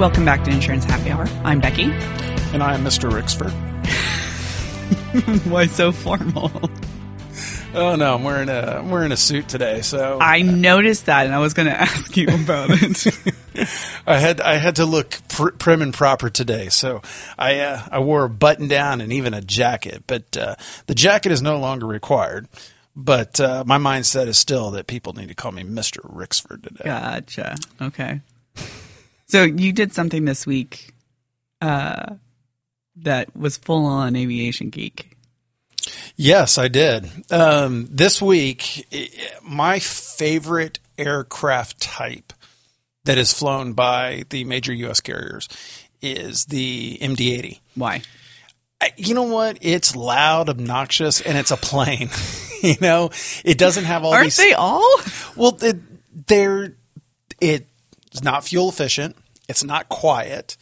Welcome back to Insurance Happy Hour. I'm Becky. And I am Mr. Rixford. Why so formal? Oh no, I'm wearing a I'm wearing a suit today, so I noticed that, and I was going to ask you about it. I had I had to look pr- prim and proper today. So I uh, I wore a button down and even a jacket, but uh, the jacket is no longer required. But uh, my mindset is still that people need to call me Mister Rixford today. gotcha. Okay. So you did something this week uh, that was full on aviation geek. Yes, I did. Um, this week, my favorite aircraft type that is flown by the major U.S. carriers is the MD-80. Why? I- You know what? It's loud, obnoxious, and it's a plane. you know, it doesn't have all Aren't these. they all? Well, it, they're it's not fuel efficient. It's not quiet,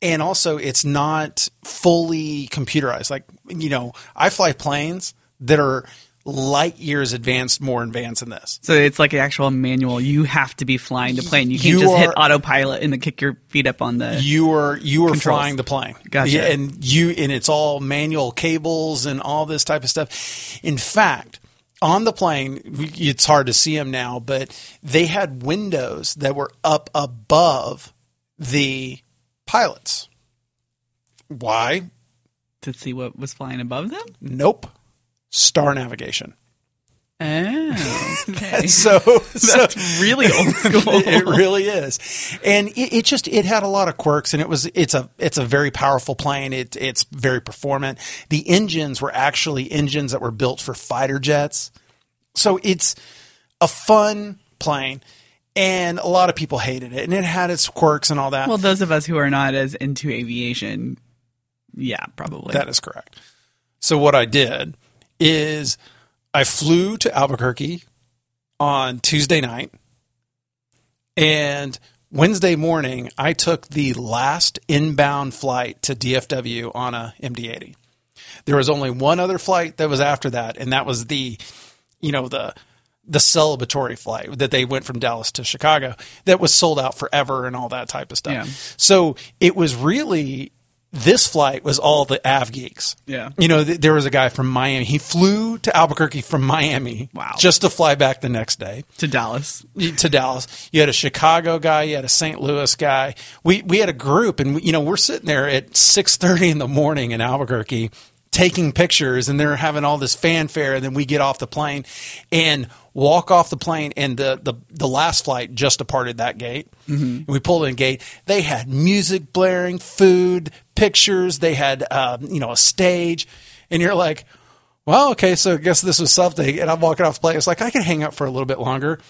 and also it's not fully computerized. Like you know, I fly planes that are light years advanced, more advanced than this. So it's like an actual manual. You have to be flying the plane. You can't You just hit autopilot and then kick your feet up on the. You are you are Controls. flying the plane, Gotcha. Yeah, and you and it's all manual cables and all this type of stuff. In fact, on the plane, it's hard to see them now, but they had windows that were up above the pilots. Why? to see what was flying above them? Nope. Star navigation. Oh, okay. So, so That's really old school. it really is, and it, it just it had a lot of quirks, and it was it's a it's a very powerful plane. It it's very performant. The engines were actually engines that were built for fighter jets, so it's a fun plane. And a lot of people hated it, and it had its quirks and all that. Well, those of us who are not as into aviation, yeah, probably. That is correct. So what I did is I flew to Albuquerque on Tuesday night and Wednesday morning I took the last inbound flight to DFW on a MD-80. There was only one other flight that was after that and that was the you know the the celebratory flight that they went from Dallas to Chicago that was sold out forever and all that type of stuff. Yeah. So it was really this flight was all the Av geeks. Yeah. You know, th- there was a guy from Miami. He flew to Albuquerque from Miami. Wow. Just to fly back the next day to Dallas. to Dallas. You had a Chicago guy, you had a St. Louis guy. We we had a group, and we, you know we're sitting there at six thirty in the morning in Albuquerque taking pictures, and they're having all this fanfare. And then we get off the plane and walk off the plane, and the the, the last flight just departed that gate. Mm-hmm. We pulled in gate. They had music blaring, food, pictures. They had um, you know a stage, and you're like. Well, okay, so I guess this was something. And I'm walking off the plane. It's like I can hang out for a little bit longer.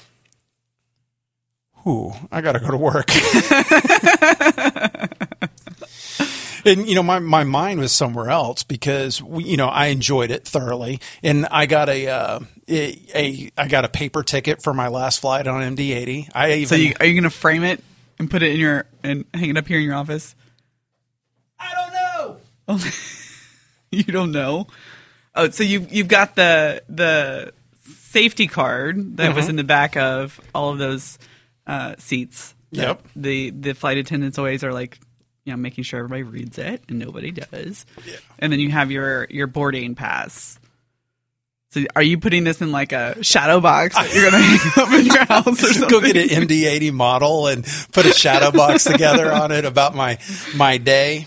Ooh, I got to go to work. and you know, my my mind was somewhere else because we, you know I enjoyed it thoroughly, and I got a uh, a, a I got a paper ticket for my last flight on MD-80. I even So, you, are you going to frame it and put it in your and hang it up here in your office? I don't know. You don't know. Oh, so you you've got the the safety card that Mm-hmm. was in the back of all of those uh, seats. Yep. The the flight attendants always are like, you know, making sure everybody reads it, and nobody does. Yeah. And then you have your your boarding pass. So are you putting this in like a shadow box that you're gonna hang up in your house or something? Go get an MD-80 model and put a shadow box together on it about my my day.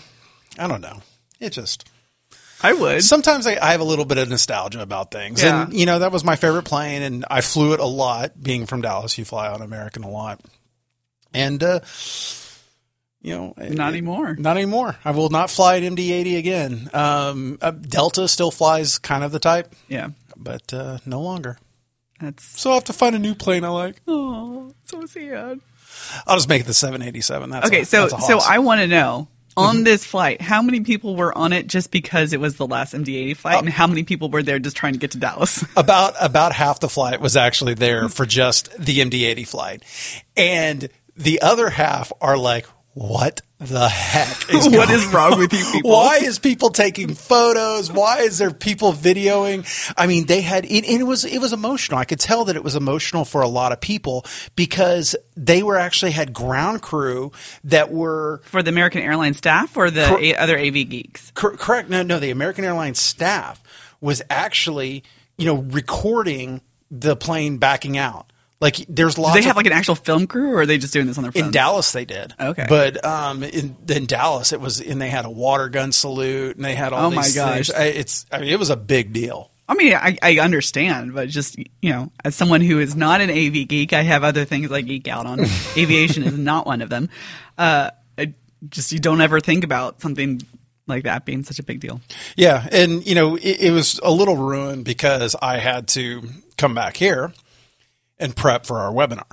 I don't know. It just I would. sometimes I, I have a little bit of nostalgia about things. Yeah. And, you know, that was my favorite plane, and I flew it a lot. Being from Dallas, you fly on American a lot. And, uh, you know, Not anymore. Not anymore. I will not fly at MD 80 again. Um, uh, Delta still flies kind of the type, Yeah. but uh, no longer. That's So I'll have to find a new plane I like. oh so sad. I'll just make it the 787. That's Okay, a- so that's so I want to know on this flight, how many people were on it just because it was the last MD-80 flight, and how many people were there just trying to get to Dallas? about about half the flight was actually there for just the MD-80 flight, and the other half are like, what the heck is What going is wrong with you people? Why is people taking photos? Why is there people videoing? I mean, they had it, it was it was emotional. I could tell that it was emotional for a lot of people because they were actually had ground crew that were For the American Airlines staff or the Cor- a- other AV geeks? Cor- correct. No, no. The American Airlines staff was actually, you know, recording the plane backing out. Like, there's Do lots. they of, have like an actual film crew or are they just doing this on their phone? in Dallas, they did. Okay. but um, in, in Dallas, it was, and they had a water gun salute, and they had all Oh my gosh. I- It's, I mean, it was a big deal. I mean, I, I understand, but just, you know, as someone who is not an AV geek, I have other things I geek out on. Aviation is not one of them. Uh, I just, you don't ever think about something like that being such a big deal. Yeah, and you know, it, it was a little ruined because I had to come back here and prep for our webinar.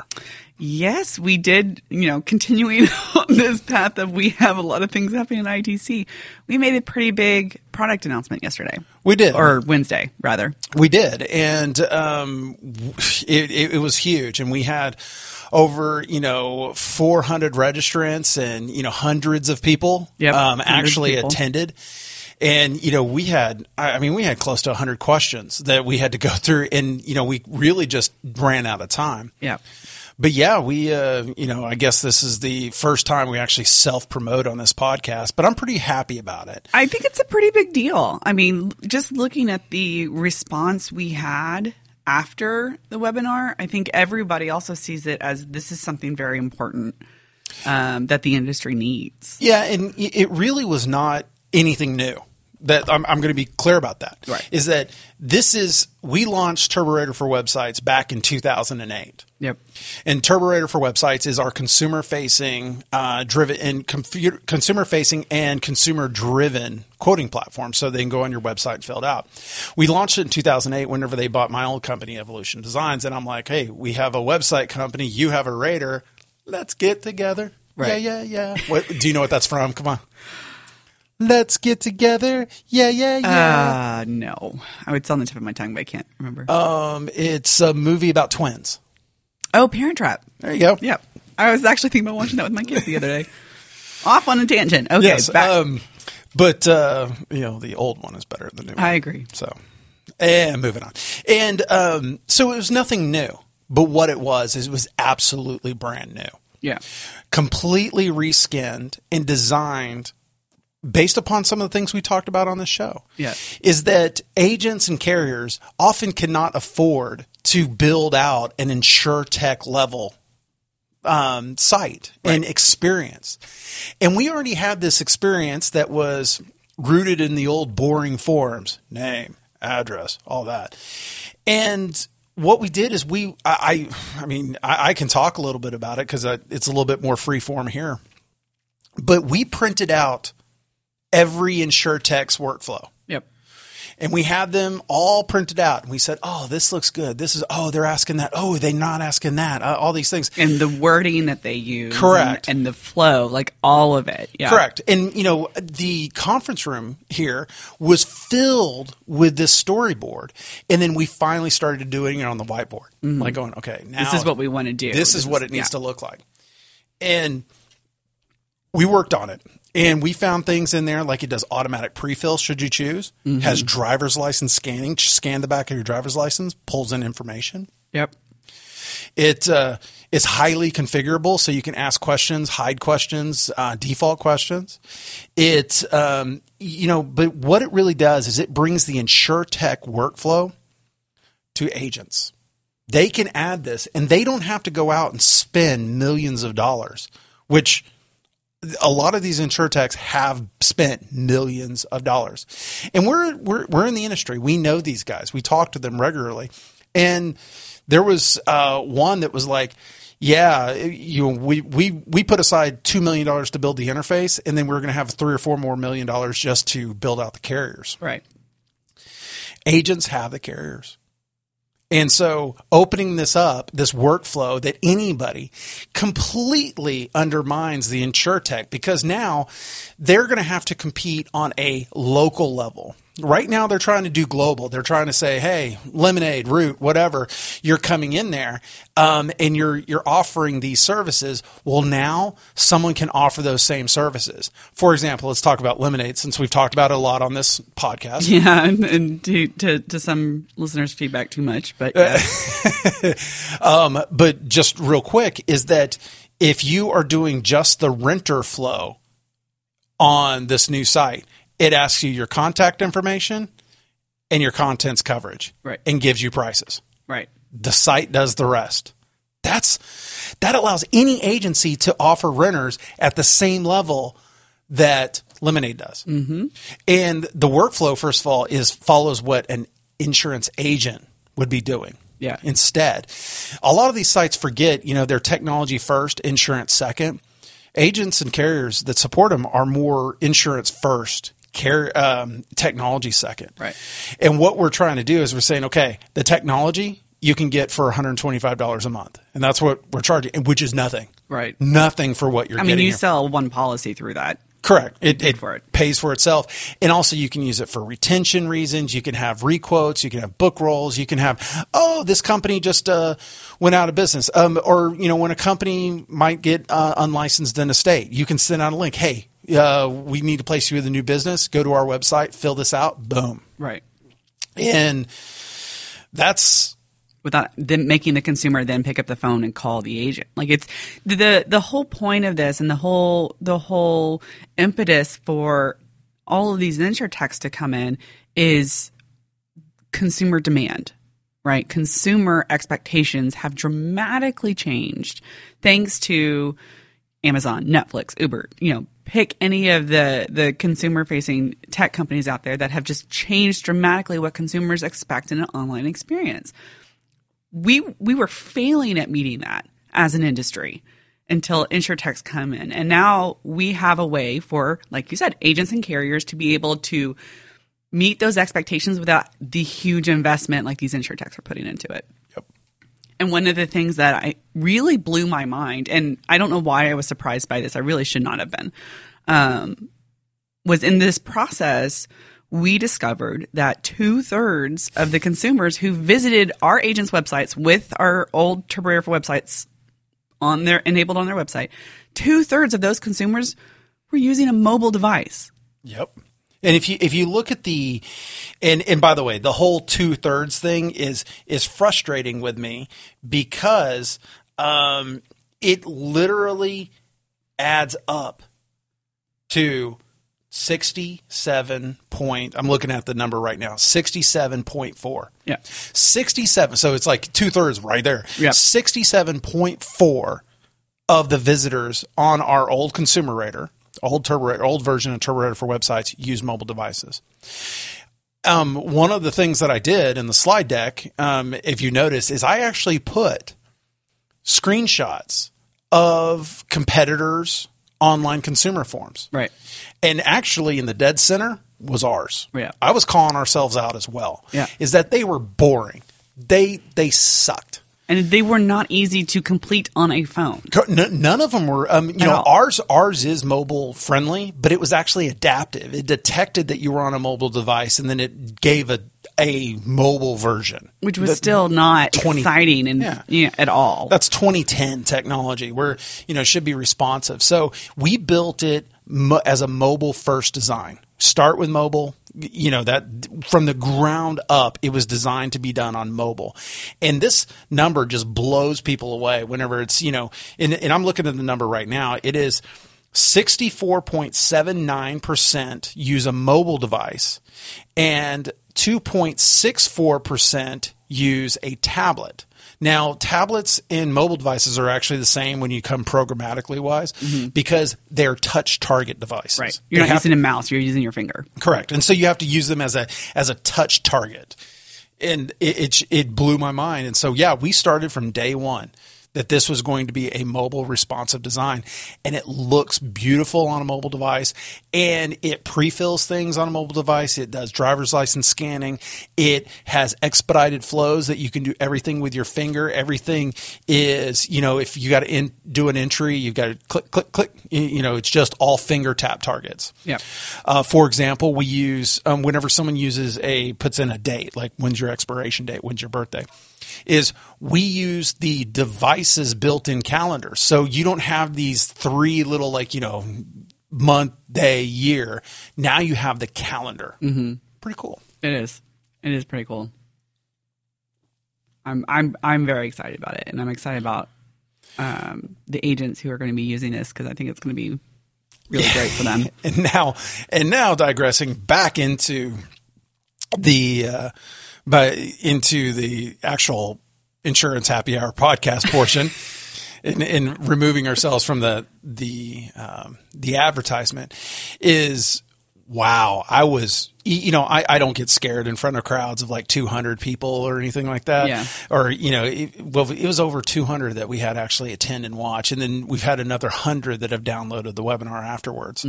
Yes, we did, you know, continuing on this path of we have a lot of things happening in ITC. We made a pretty big product announcement yesterday. We did. Or Wednesday, rather. We did, and um, it, it, it was huge, and we had over you know 400 registrants and you know hundreds of people Yep, um, actually people. attended. And you know we had, I mean, we had close to 100 questions that we had to go through, and you know we really just ran out of time. Yeah. But yeah, we, uh, you know, I guess this is the first time we actually self promote on this podcast, but I'm pretty happy about it. I think it's a pretty big deal. I mean, just looking at the response we had after the webinar, I think everybody also sees it as this is something very important um, that the industry needs. Yeah, and it really was not anything new. That I'm, I'm going to be clear about that. Right. Is that this is we launched TurboRater for websites back in 2008. Yep. And TurboRater for websites is our consumer facing, uh, driven and computer, consumer facing and consumer driven quoting platform. So they can go on your website and fill it out. We launched it in 2008 whenever they bought my old company, Evolution Designs. And I'm like, hey, we have a website company. You have a Raider. Let's get together. Right. Yeah, yeah, yeah. What, do you know what that's from? Come on. Let's get together. Yeah, yeah, yeah. Uh, no. I would it's on the tip of my tongue, but I can't remember. um, it's a movie about twins. oh, Parent Trap. There you go. Yep. I was actually thinking about watching that with my kids the other day. Off on a tangent. Okay. Yes. back. Um, but uh, you know, the old one is better than the new one. I agree. So, and moving on. And um, so it was nothing new, but what it was is it was absolutely brand new, Yeah. completely reskinned and designed based upon some of the things we talked about on the show. Yeah. Is that agents and carriers often cannot afford to build out an insure tech level um, site and experience. And we already had this experience that was rooted in the old boring forms name, address, all that. And what we did is we, I, I, I mean, I, I can talk a little bit about it because it's a little bit more free form here. But we printed out every InsureTech's workflow Yep. and we had them all printed out. And we said, "Oh, this looks good. This is oh, they're asking that. Oh, they're not asking that. Uh, all these things." And the wording that they use. Correct. And, and the flow, like all of it. Yeah. Correct. And you know, the conference room here was filled with this storyboard, and then we finally started doing it on the whiteboard, like going, "Okay, now Mm-hmm. This is what we want to do. this is what it needs yeah. to look like." And we worked on it. And we found things in there like it does automatic pre-fill should you choose, Mm-hmm. has driver's license scanning, scan the back of your driver's license, pulls in information. Yep. It uh, is highly configurable, so you can ask questions, hide questions, uh, default questions. It, um, you know, but what it really does is it brings the InsureTech workflow to agents. They can add this, and they don't have to go out and spend millions of dollars, which a lot of these insurtechs have spent millions of dollars, and we're we're we're in the industry. We know these guys. We talk to them regularly, and there was uh, one that was like, "Yeah, you know, we we we put aside two million dollars to build the interface, and then we are going to have three or four more million dollars just to build out the carriers." Right. Agents have the carriers. And so opening this up, this workflow that anybody completely undermines the insure tech because now they're going to have to compete on a local level. Right now, they're trying to do global. They're trying to say, "Hey, lemonade, root, whatever, you're coming in there, um, and you're you're offering these services." Well, now someone can offer those same services. For example, let's talk about lemonade since we've talked about it a lot on this podcast. Yeah, and, and to, to to some listeners' feedback too much, but yeah. Um, but just real quick is that if you are doing just the renter flow on this new site, it asks you your contact information and your contents coverage, Right. and gives you prices. right. The site does the rest. That's that allows any agency to offer renters at the same level that Lemonade does. Mm-hmm. And the workflow, first of all, is follows what an insurance agent would be doing. Yeah. Instead, a lot of these sites forget, you know, they're technology first, insurance second. Agents and carriers that support them are more insurance first, care um, technology second. Right. And what we're trying to do is we're saying, okay, the technology you can get for $125 a month, and that's what we're charging, which is nothing. Right. Nothing for what you're I mean, you here. sell one policy through that. Correct. It, it, for it. pays for itself. And also you can use it for retention reasons. You can have requotes. You can have book rolls. You can have, oh, this company just uh, went out of business. Um, or, you know, when a company might get uh, unlicensed in a state, you can send out a link. Hey, uh, we need to place you with a new business. Go to our website, fill this out. Boom. Right. And that's without them making the consumer then pick up the phone and call the agent. Like it's the the whole point of this and the whole the whole impetus for all of these insurtechs to come in is consumer demand. Right? Consumer expectations have dramatically changed thanks to Amazon, Netflix, Uber, you know, pick any of the the consumer facing tech companies out there that have just changed dramatically what consumers expect in an online experience. We we were failing at meeting that as an industry until insurtechs come in. And now we have a way for, like you said, agents and carriers to be able to meet those expectations without the huge investment like these insurtechs are putting into it. And one of the things that I really blew my mind, and I don't know why I was surprised by this, I really should not have been, um, was in this process, we discovered that two thirds of the consumers who visited our agents' websites with our old for websites on their enabled on their website, two thirds of those consumers were using a mobile device. Yep. And if you if you look at the and and by the way, the whole two thirds thing is is frustrating with me because um, it literally adds up to sixty seven point. I'm looking at the number right now. Sixty seven point four. Yeah. 67. So it's like two thirds right there. Yeah. 67.4 of the visitors on our old consumer rater, old turbo, old version of TurboRater for websites use mobile devices. Um, one of the things that I did in the slide deck, um, if you notice, is I actually put screenshots of competitors' online consumer forms. Right. And actually, in the dead center was ours. Yeah. I was calling ourselves out as well. Yeah. Is that they were boring. They they sucked. And they were not easy to complete on a phone. None of them were. Um, you know, all. ours ours is mobile friendly, but it was actually adaptive. It detected that you were on a mobile device, and then it gave a a mobile version, Which was still not 20 exciting and Yeah. know, at all. That's 2010 technology where you know it should be responsive. So we built it mo- as a mobile first design. Start with mobile. You know that from the ground up, it was designed to be done on mobile, and this number just blows people away. Whenever it's you know, and, and I'm looking at the number right now. It is 64.79% use a mobile device, and 2.64% use a tablet. Now, tablets and mobile devices are actually the same when you come programmatically wise because they're touch target devices. Mm-hmm. right. You're They not using a mouse, you're using your finger. Correct, and so you have to use them as a as a touch target, and it, it it blew my mind. And so yeah, we started from day one. That this was going to be a mobile responsive design. And it looks beautiful on a mobile device and it pre-fills things on a mobile device. It does driver's license scanning. It has expedited flows that you can do everything with your finger. Everything is you know if you got to in, do an entry you've got to click click. Click you know it's just all finger tap targets. Yeah. uh, for example we use um, whenever someone uses a puts in a date like when's your expiration date when's your birthday is we use the device's built-in calendar. So you don't have these three little like, you know, month, day, year. Now you have the calendar. Mm-hmm. Pretty cool. It is. It is pretty cool. I'm I'm I'm very excited about it, and I'm excited about um, the agents who are going to be using this because I think it's going to be really great for them. And now, and now digressing back into the, uh, but into the actual insurance happy hour podcast portion. In, in removing ourselves from the the um, the advertisement is wow i was you know I, I don't get scared in front of crowds of like 200 people or anything like that. Yeah. or you know it, well it was over 200 that we had actually attend and watch. And then we've had another 100 that have downloaded the webinar afterwards.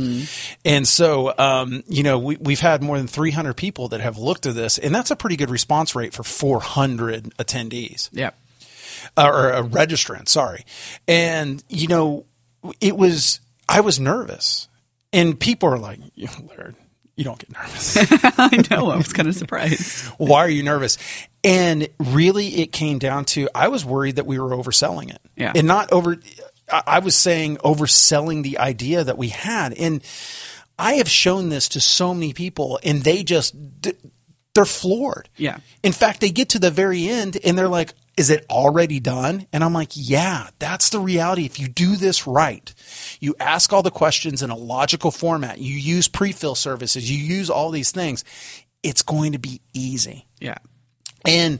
And so um, you know we, we've had more than 300 people that have looked at this. And that's a pretty good response rate for 400 attendees. Yeah. uh, or a registrant, sorry. And you know, it was I was nervous, and people are like, "You- Laird, you don't get nervous. I know. I was kind of surprised. Why are you nervous? And really, it came down to I was worried that we were overselling it, Yeah. and not over. I I was saying overselling the idea that we had, and I have shown this to so many people, and they just they're floored. Yeah. In fact, they get to the very end and they're like, is it already done? And I'm like, yeah, that's the reality. If you do this right, you ask all the questions in a logical format, you use pre-fill services, you use all these things, it's going to be easy. Yeah. And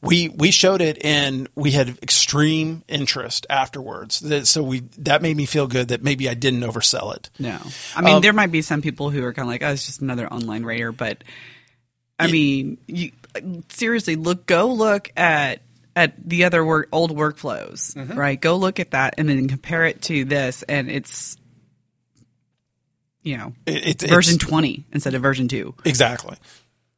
we we showed it and we had extreme interest afterwards. That, so we that made me feel good that maybe I didn't oversell it. No. I mean, um, there might be some people who are kind of like, oh, it's just another online rater. But I mean, you seriously look, go look at at the other work, old workflows, right? Go look at that and then compare it to this, and it's you know It- it- version it's- twenty instead of version two. exactly.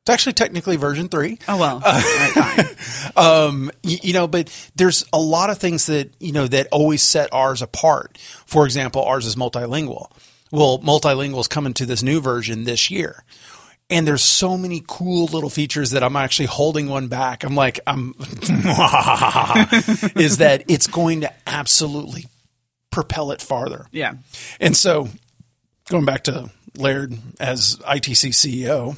It's actually technically version three. Oh well, all right, um, you, you know, but there's a lot of things that you know that always set ours apart. For example, ours is multilingual. Well, multilingual is coming to this new version this year, and there's so many cool little features that I'm actually holding one back. I'm like, I'm is that it's going to absolutely propel it farther. Yeah, And so, going back to Laird as ITC CEO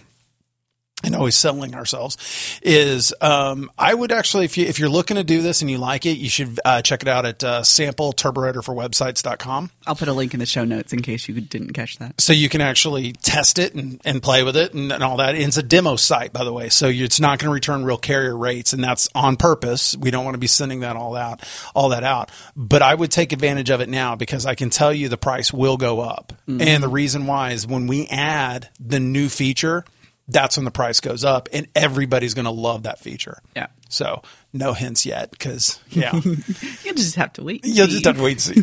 and always selling ourselves is um, I would actually if you if you're looking to do this and you like it you should uh, check it out at uh, sampleturboratorforwebsites.com I'll put a link in the show notes in case you didn't catch that. so you can actually test it and, and play with it and, and all that. And it's a demo site, by the way, so you, it's not going to return real carrier rates, and that's on purpose. We don't want to be sending that all out, all that out. But I would take advantage of it now because I can tell you the price will go up, and the reason why is when we add the new feature, that's when the price goes up, and everybody's going to love that feature. Yeah, So no hints yet, because yeah. you just have to wait. and You'll see. just have to wait and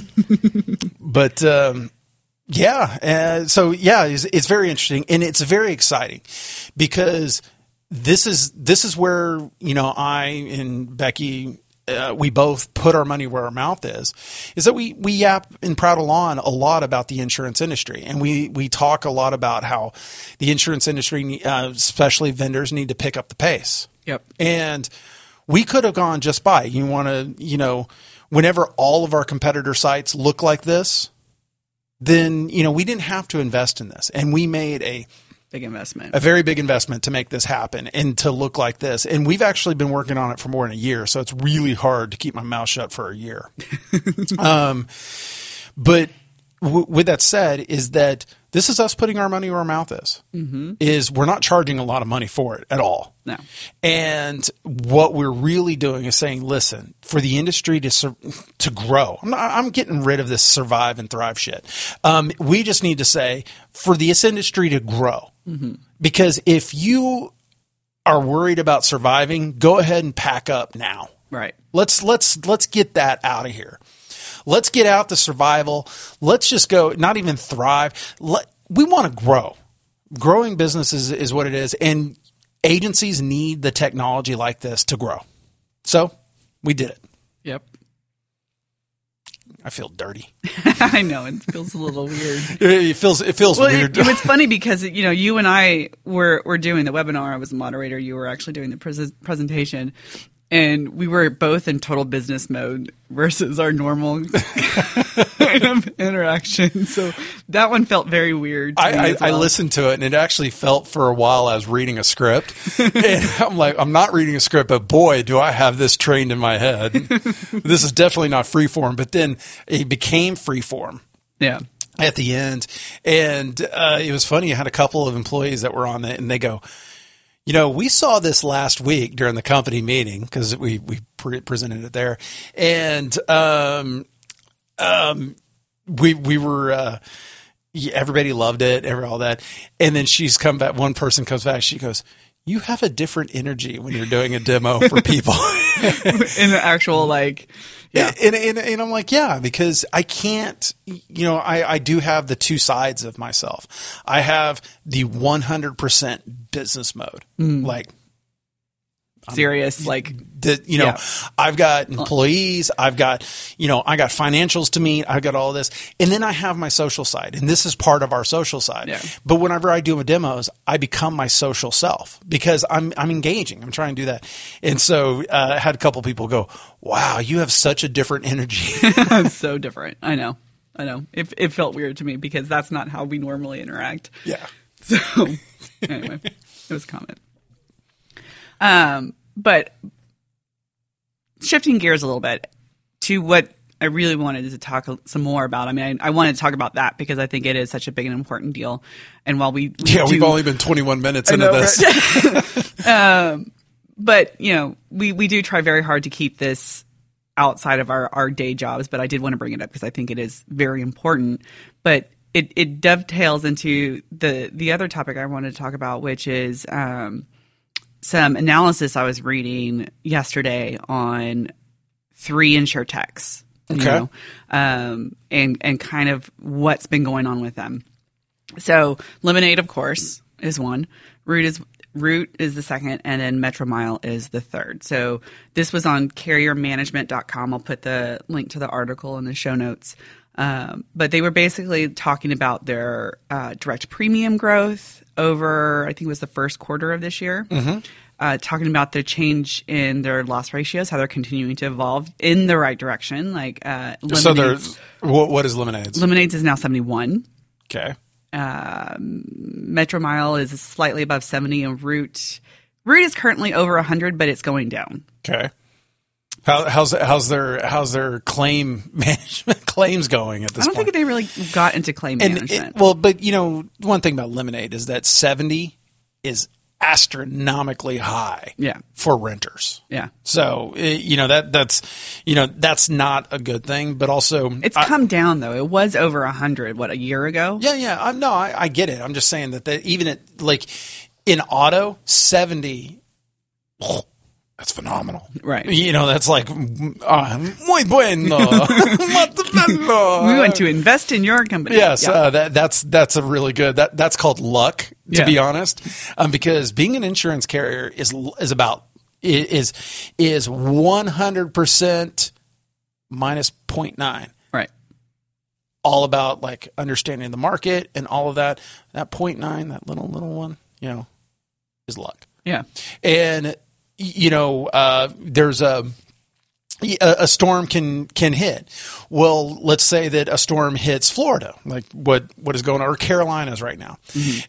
see. but um, yeah, uh, so yeah, it's, it's very interesting and it's very exciting because this is this is where you know I and Becky. Uh, we both put our money where our mouth is. Is that we we yap and prattle on a lot about the insurance industry, and we we talk a lot about how the insurance industry, uh, especially vendors, need to pick up the pace. Yep. And we could have gone just by. You want to, you know, whenever all of our competitor sites look like this, then, you know, we didn't have to invest in this. And we made a, Big investment. a very big investment to make this happen and to look like this. And we've actually been working on it for more than a year. So it's really hard to keep my mouth shut for a year. um, but w- with that said, is that this is us putting our money where our mouth is. Mm-hmm. Is we're not charging a lot of money for it at all. No. And what we're really doing is saying, listen, for the industry to sur- to grow, I'm, not, I'm getting rid of this survive and thrive shit. Um, we just need to say, for this industry to grow, Mm-hmm. because if you are worried about surviving, go ahead and pack up now Right. Let's let's let's get that out of here. Let's get out the survival. Let's just go. Not even thrive. Let, we want to grow. Growing businesses is what it is, and agencies need the technology like this to grow. So we did it. Yep. I feel dirty. I know it feels a little weird. It feels it feels Well, weird. it, it's funny because you know you and I were were doing the webinar. I was a moderator. You were actually doing the pres- presentation, and we were both in total business mode versus our normal kind of interaction. So that one felt very weird. To me I, I, as I listened to it and it actually felt for a while I was reading a script. and I'm like, I'm not reading a script, but boy, do I have this trained in my head. this is definitely not freeform. But then it became freeform Yeah. at the end. And uh, it was funny. I had a couple of employees that were on it and they go, you know, we saw this last week during the company meeting because we, we pre- presented it there. And, um, um, we, we were, uh, everybody loved it, every, all that. And then she's come back. One person comes back. She goes, you have a different energy when you're doing a demo for people. In the actual like, yeah. And, and, and I'm like, yeah, because I can't, you know, I, I do have the two sides of myself. I have the 100% business mode. Mm. Like, serious like the, you know, Yeah. I've got employees, I've got, you know, I got financials to meet, I've got all this. And then I have my social side, and this is part of our social side. Yeah. But whenever I do my demos, I become my social self because I'm, I'm engaging. I'm trying to do that. And so uh, I had a couple people go, wow, you have such a different energy. so different. I know. I know. It it felt weird to me because that's not how we normally interact. yeah. So anyway, it was a comment. Um, but shifting gears a little bit to what I really wanted to talk some more about. I mean, I, I wanted to talk about that because I think it is such a big and important deal. And while we, we Yeah, we've only been 21 minutes into know, this. um, but you know, we we do try very hard to keep this outside of our our day jobs. But I did want to bring it up because I think it is very important. But it it dovetails into the the other topic I wanted to talk about, which is um, some analysis I was reading yesterday on three insurtechs. you Okay. know, um, and and kind of what's been going on with them. So Lemonade, of course, is one. Root is Root is the second, and then Metromile is the third. So this was on carriermanagement.com. I'll put the link to the article in the show notes. Um, but they were basically talking about their uh, direct premium growth over, I think it was the first quarter of this year. Uh, talking about the change in their loss ratios, how they're continuing to evolve in the right direction. Like uh, So there's what, what is lemonades? Lemonade's is now seventy one. Okay. Metromile is slightly above 70 and Root Root is currently over 100 but it's going down. Okay. How, how's how's their how's their claim management claims going at this point? I don't point? think they really got into claim and management. it, well, but you know, one thing about lemonade is that seventy is astronomically high. Yeah. For renters. yeah. So eh, you know that that's you know that's not a good thing, but also It's I- come down though. It was over 100 what a year ago. Yeah, yeah. I'm, no, I, I get it. I'm just saying that, that even at like in auto, 70, oh, that's phenomenal. Right. You know, that's like, uh, muy bueno. We want to invest in your company. Yes, Yeah. uh, that, that's that's a really good. That that's called luck, to Yeah. be honest, um, because being an insurance carrier is is about is is one hundred percent minus 0.9 right. all about like understanding the market and all of that. That point nine, that little little one, you know, is luck. Yeah. And you know, uh, there's a a storm can can hit. Well, let's say that a storm hits Florida, like what what is going on, or Carolinas right now,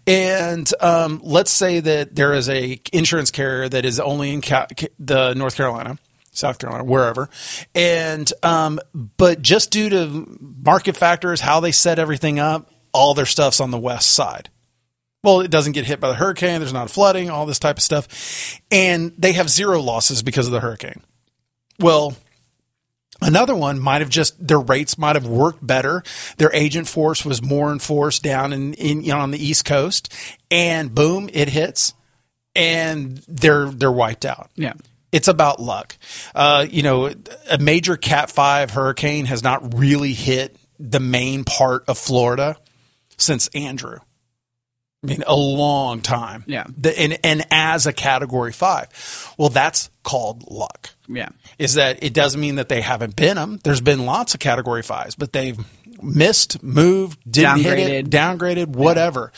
and um, let's say that there is a insurance carrier that is only in Ca- the North Carolina. South Carolina, wherever, and um, but just due to market factors, how they set everything up, all their stuff's on the west side well, it doesn't get hit by the hurricane. There's not a flooding, all this type of stuff. And they have zero losses because of the hurricane. Well, another one might have just, their rates might have worked better. Their agent force was more enforced down in, in you know, on the East Coast. And boom, it hits and they're, they're wiped out. Yeah. It's about luck. Uh, you know, a major Cat 5 hurricane has not really hit the main part of Florida since Andrew. I mean, a long time. Yeah. The, and, and as a category five. Well, that's called luck. Yeah. Is that it doesn't mean that they haven't been them. There's been lots of category fives, but they've missed, moved, didn't hit it, downgraded, whatever.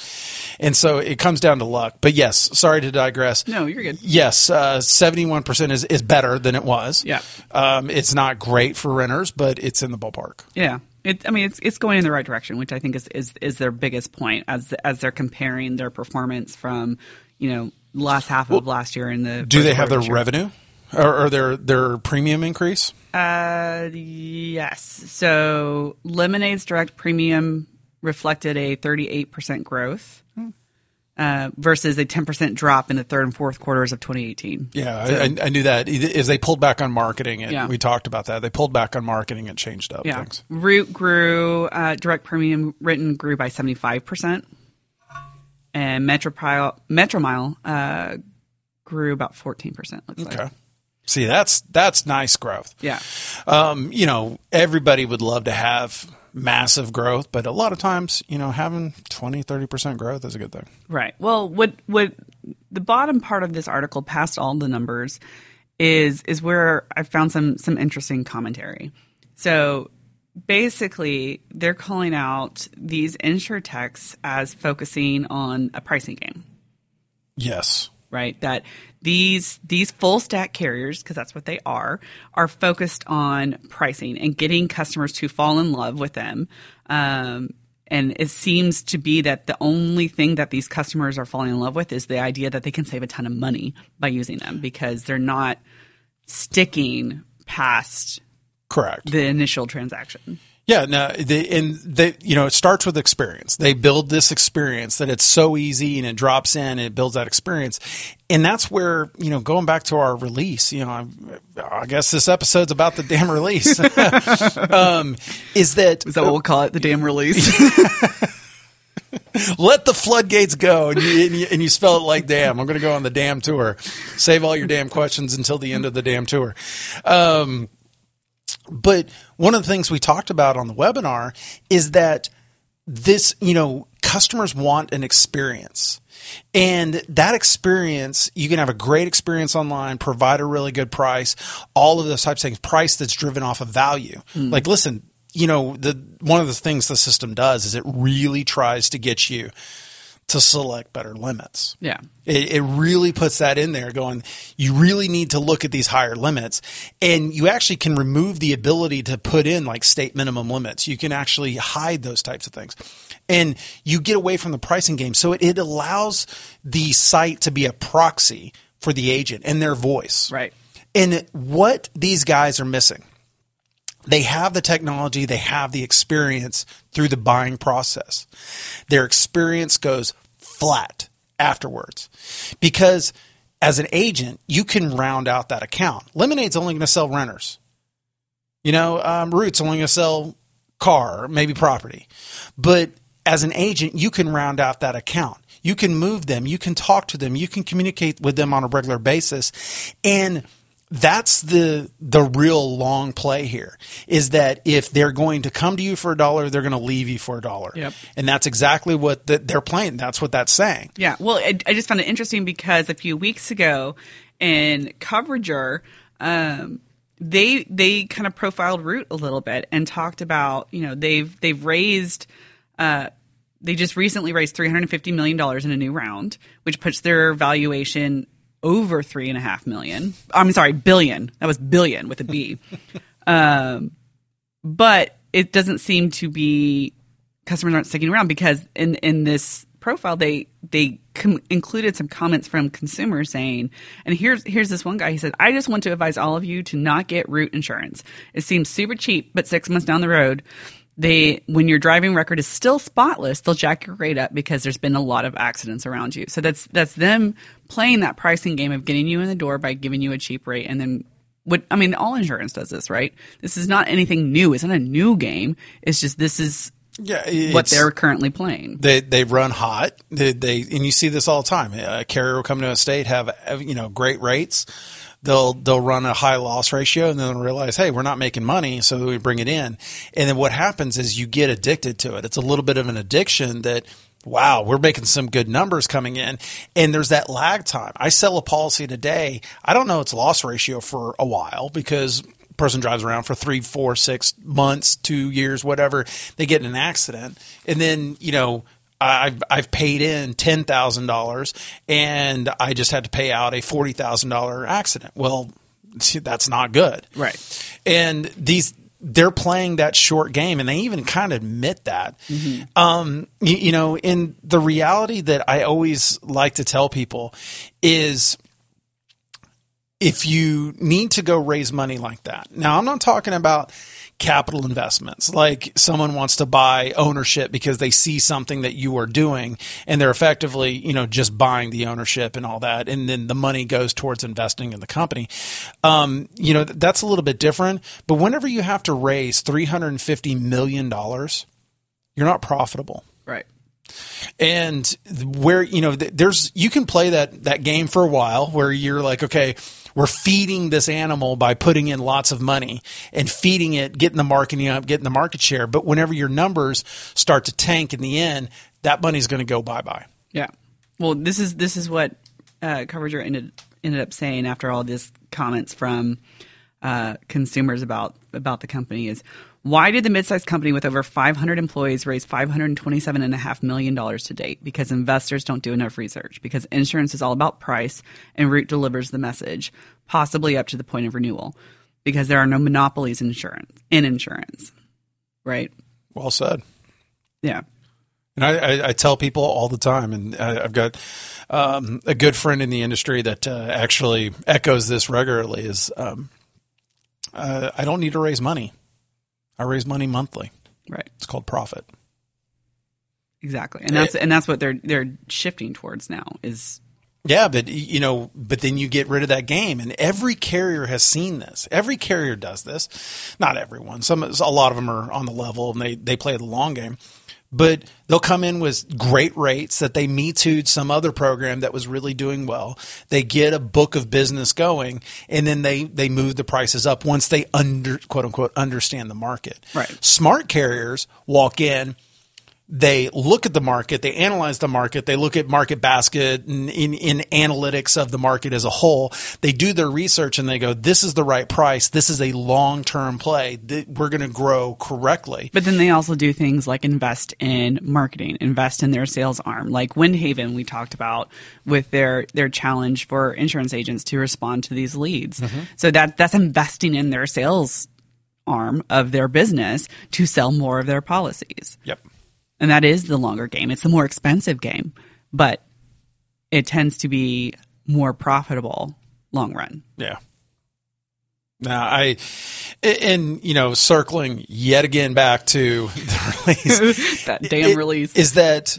And so it comes down to luck. But yes, sorry to digress. No, you're good. Yes, uh, 71% is, is better than it was. Yeah. Um, it's not great for renters, but it's in the ballpark. Yeah. It, I mean, it's it's going in the right direction, which I think is, is, is their biggest point as as they're comparing their performance from you know last half of last year and the. Do they have their first quarter this year. revenue or, or their their premium increase? Uh, yes. So Lemonade's direct premium reflected a 38% growth uh, versus a 10% drop in the third and fourth quarters of 2018. Yeah, I, I knew As they pulled back on marketing, and Yeah. we talked about that. They pulled back on marketing and changed up Yeah. things. Root grew, uh, direct premium written grew by 75%. And Metropile, Metromile uh, grew about 14%. Looks Okay. like. See, that's that's nice growth. Yeah. Um, you know, everybody would love to have massive growth, but a lot of times, you know, having 20, 30% growth is a good thing. Right. Well, what what the bottom part of this article, past all the numbers, is is where I found some some interesting commentary. So basically, they're calling out these insure techs as focusing on a pricing game. Yes. Right. That these these full stack carriers, because that's what they are, are focused on pricing and getting customers to fall in love with them. Um, and it seems to be that the only thing that these customers are falling in love with is the idea that they can save a ton of money by using them because they're not sticking past Correct. the initial transaction. Yeah, no, they, and they, you know, it starts with experience. They build this experience that it's so easy and it drops in and it builds that experience. And that's where, you know, going back to our release, you know, I, I guess this episode's about the damn release. um, is that, Is that what we'll call it? The damn release. let the floodgates go and you, and you, and you spell it like damn. I'm going to go on the damn tour. Save all your damn questions until the end of the damn tour. Um, but one of the things we talked about on the webinar is that this, you know, customers want an experience. And that experience, you can have a great experience online, provide a really good price, all of those types of things, price that's driven off of value. Hmm. Like, listen, you know, the one of the things the system does is it really tries to get you to select better limits. yeah. It, it really puts that in there going, you really need to look at these higher limits. And you actually can remove the ability to put in like state minimum limits. You can actually hide those types of things. And you get away from the pricing game. So it, it allows the site to be a proxy for the agent and their voice. Right. And what these guys are missing, they have the technology, they have the experience through the buying process. Their experience goes flat afterwards because as an agent, you can round out that account. Lemonade's only going to sell renters. You know, um, Root's only going to sell car, maybe property. But as an agent, you can round out that account. You can move them. You can talk to them. You can communicate with them on a regular basis. And that's the the real long play here is that if they're going to come to you for a dollar, they're going to leave you for a dollar. Yep. And that's exactly what the, they're playing. That's what that's saying. Yeah, well, I, I just found it interesting because a few weeks ago in Coverager, um, they they kind of profiled Root a little bit and talked about you know they've they've raised. Uh, they just recently raised three hundred and fifty million dollars in a new round, which puts their valuation over three and a half million. I'm sorry, billion. That was billion with a B. um, but it doesn't seem to be customers aren't sticking around because in in this profile they they com- included some comments from consumers saying and here's here's this one guy he said i just want to advise all of you to not get root insurance it seems super cheap but six months down the road they when your driving record is still spotless they'll jack your rate up because there's been a lot of accidents around you so that's that's them playing that pricing game of getting you in the door by giving you a cheap rate and then what I mean, all insurance does this, right? This is not anything new. It's not a new game. It's just this is Yeah, what they're currently playing. they they run hot. They, they and you see this all the time. A carrier will come to a state have you know great rates. They'll they'll run a high loss ratio and then they'll realize, hey, we're not making money, so we bring it in. And then what happens is you get addicted to it. It's a little bit of an addiction that. Wow, we're making some good numbers coming in. And there's that lag time. I sell a policy today. I don't know its loss ratio for a while because person drives around for three, four, six months, two years, whatever. They get in an accident, and then you know I've I've paid in ten thousand dollars, and I just had to pay out a forty thousand dollar accident. Well, that's not good, Right. And these they're playing that short game, and they even kind of admit that. Um, you, you know, in the reality that I always like to tell people is if you need to go raise money like that. Now, I'm not talking about capital investments, like someone wants to buy ownership because they see something that you are doing and they're effectively, you know, just buying the ownership and all that. And then the money goes towards investing in the company. Um, you know, that's a little bit different. But whenever you have to raise $350 million, you're not profitable Right. and where you know there's you can play that that game for a while where you're like okay we're feeding this animal by putting in lots of money and feeding it getting the marketing up getting the market share but whenever your numbers start to tank in the end that money's going to go bye bye Yeah. Well, this is this is what uh, Coverager ended ended up saying after all these comments from uh, consumers about about the company is why did the mid-sized company with over 500 employees raise 527.5 million dollars to date? Because investors don't do enough research. Because insurance is all about price, and Root delivers the message, possibly up to the point of renewal. Because there are no monopolies in insurance in insurance, right? well said Yeah. And I, I, I tell people all the time, and I, I've got um, a good friend in the industry that uh, actually echoes this regularly. Is um, uh, I don't need to raise money; I raise money monthly. Right. It's called profit. Exactly. And that's and that's what they're they're shifting towards now is Yeah, but you know, but then you get rid of that game, and every carrier has seen this. Every carrier does this. Not everyone. Some, a lot of them are on the level, and they they play the long game. But they'll come in with great rates that they me too'd some other program that was really doing well. They get a book of business going, and then they they move the prices up once they under quote unquote understand the market. Right. Smart carriers walk in they look at the market, they analyze the market, they look at market basket and in, in analytics of the market as a whole. They do their research and they go, this is the right price. This is a long term play. We're going to grow correctly. But then they also do things like invest in marketing, invest in their sales arm, like Windhaven we talked about with their their challenge for insurance agents to respond to these leads. Mm-hmm. So that that's investing in their sales arm of their business to sell more of their policies. Yep. And that is the longer game. It's the more expensive game, but it tends to be more profitable long run. Yeah. Now I, and you know, circling yet again back to the release, That damn it- release. is that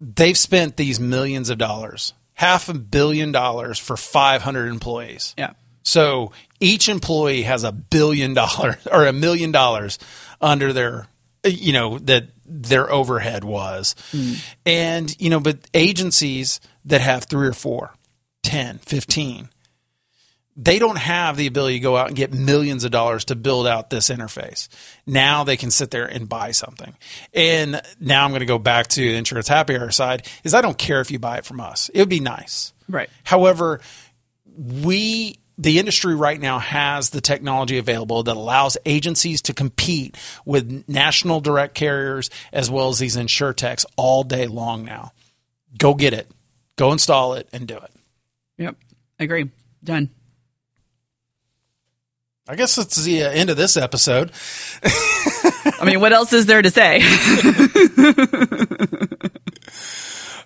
they've spent these millions of dollars, half a billion dollars for 500 employees. yeah. So each employee has a billion dollars or a million dollars under their, you know, that their overhead was. Hmm. And, you know, but agencies that have three or four, 10, 15, they don't have the ability to go out and get millions of dollars to build out this interface. Now they can sit there and buy something. And now I'm going to go back to the insurance happy hour side is I don't care if you buy it from us. It would be nice. Right. However, we the industry right now has the technology available that allows agencies to compete with national direct carriers as well as these insure techs all day long now. Go get it. Go install it and do it. Yep. Agree. Done. I guess that's the end of this episode. I mean, what else is there to say?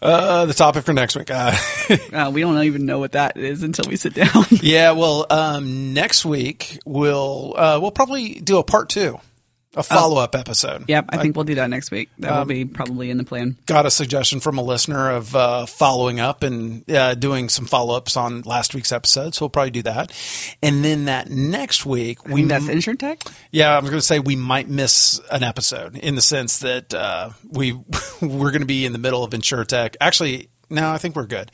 Uh, the topic for next week. Uh, Uh, we don't even know what that is until we sit down. yeah, well, um, next week we'll uh, we'll probably do a part two a follow up episode. Yep, I think we'll do that next week. That will be probably in the plan. got a suggestion from a listener of uh, following up and uh, doing some follow ups on last week's episode. So we'll probably do that. And then that next week, I we that's Insure Tech. yeah, I was going to say we might miss an episode in the sense that uh, we we're going to be in the middle of InsureTech. Actually, no, I think we're good.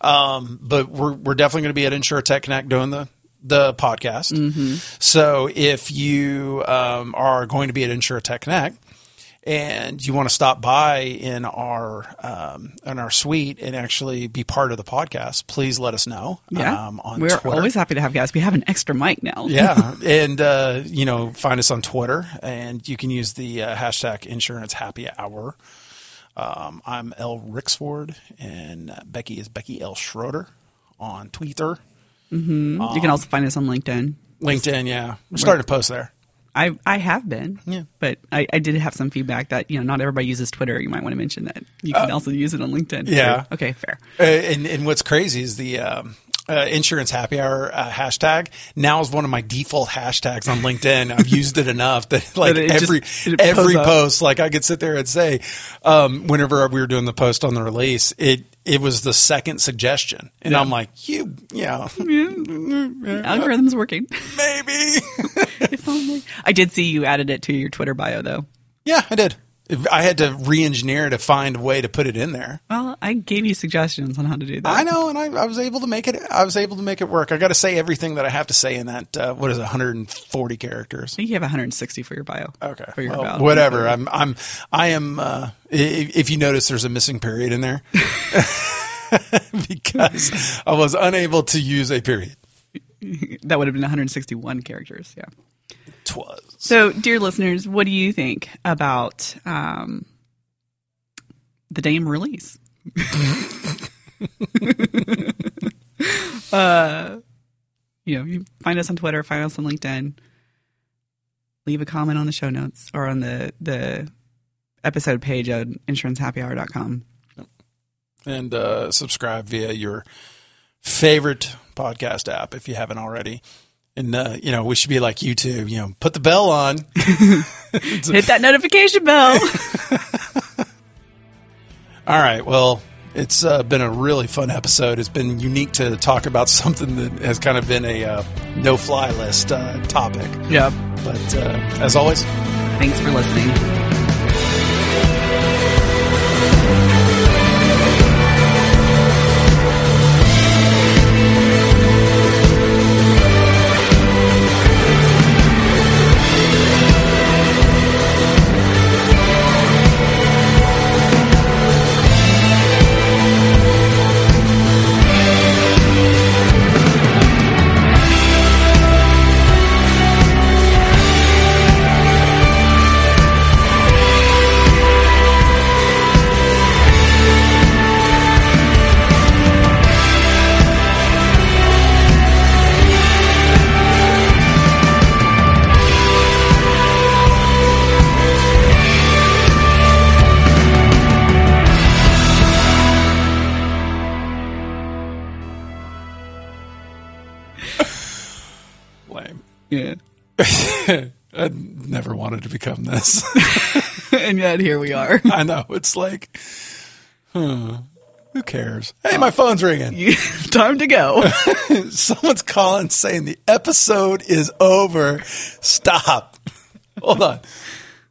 Um, but we're we're definitely going to be at InsureTech Connect doing the the podcast. So if you um, are going to be at InsureTech Connect and you want to stop by in our um, in our suite and actually be part of the podcast, please let us know. Yeah, um, on we're Twitter. always happy to have guests. We have an extra mic now. Yeah, and uh, you know, find us on Twitter, and you can use the uh, hashtag Insurance Happy Hour. Um, I'm L Rixford, and Becky is Becky L Schroeder on Twitter, you can also find us on LinkedIn. LinkedIn. Yeah, we're starting to post there. I I have been, Yeah. but I, I did have some feedback that you know not everybody uses Twitter. You might want to mention that you can also use it on LinkedIn. Uh, yeah. Okay. Fair. Uh, and, and what's crazy is the um, uh, insurance happy hour uh, hashtag now is one of my default hashtags on LinkedIn. I've used it enough that like That it just- every every up. post, like I could sit there and say, um, whenever we were doing the post on the release, it it was the second suggestion, and I'm like, you, yeah, Algorithm's working. maybe, if only. I did see you added it to your Twitter bio though. yeah, I did. I had to re-engineer to find a way to put it in there. Well, I gave you suggestions on how to do that. I know, and I, I was able to make it. I was able to make it work. I got to say everything that I have to say in that. Uh, what is it, 140 characters? I think you have 160 for your bio. Okay, For your well, bio. whatever. I'm, I'm, I am. Uh, i- if you notice, there's a missing period in there because I was unable to use a period. That would have been 161 characters. Yeah. Twas. So, dear listeners, what do you think about um, the Dame release? uh, you know, you find us on Twitter, find us on LinkedIn. Leave a comment on the show notes or on the the episode page at insurancehappyhour.com. and uh, subscribe via your favorite podcast app if you haven't already. And uh, you know, we should be like YouTube. You know, put the bell on. Hit that notification bell. All right. Well, it's uh, been a really fun episode. It's been unique to talk about something that has kind of been a uh, no-fly list uh, topic. Yeah. But uh, as always, Thanks for listening. To become this. and yet here we are. I know. It's like, huh, who cares? Hey, my phone's ringing. Time to go. Someone's calling saying the episode is over. Stop. Hold on.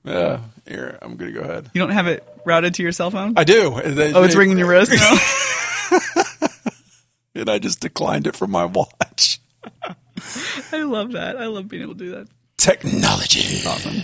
Yeah, here, I'm going to go ahead. You don't have it routed to your cell phone? I do. oh, it's ringing your wrist now? And I just declined it from my watch. I love that. I love being able to do that. Technology. Awesome.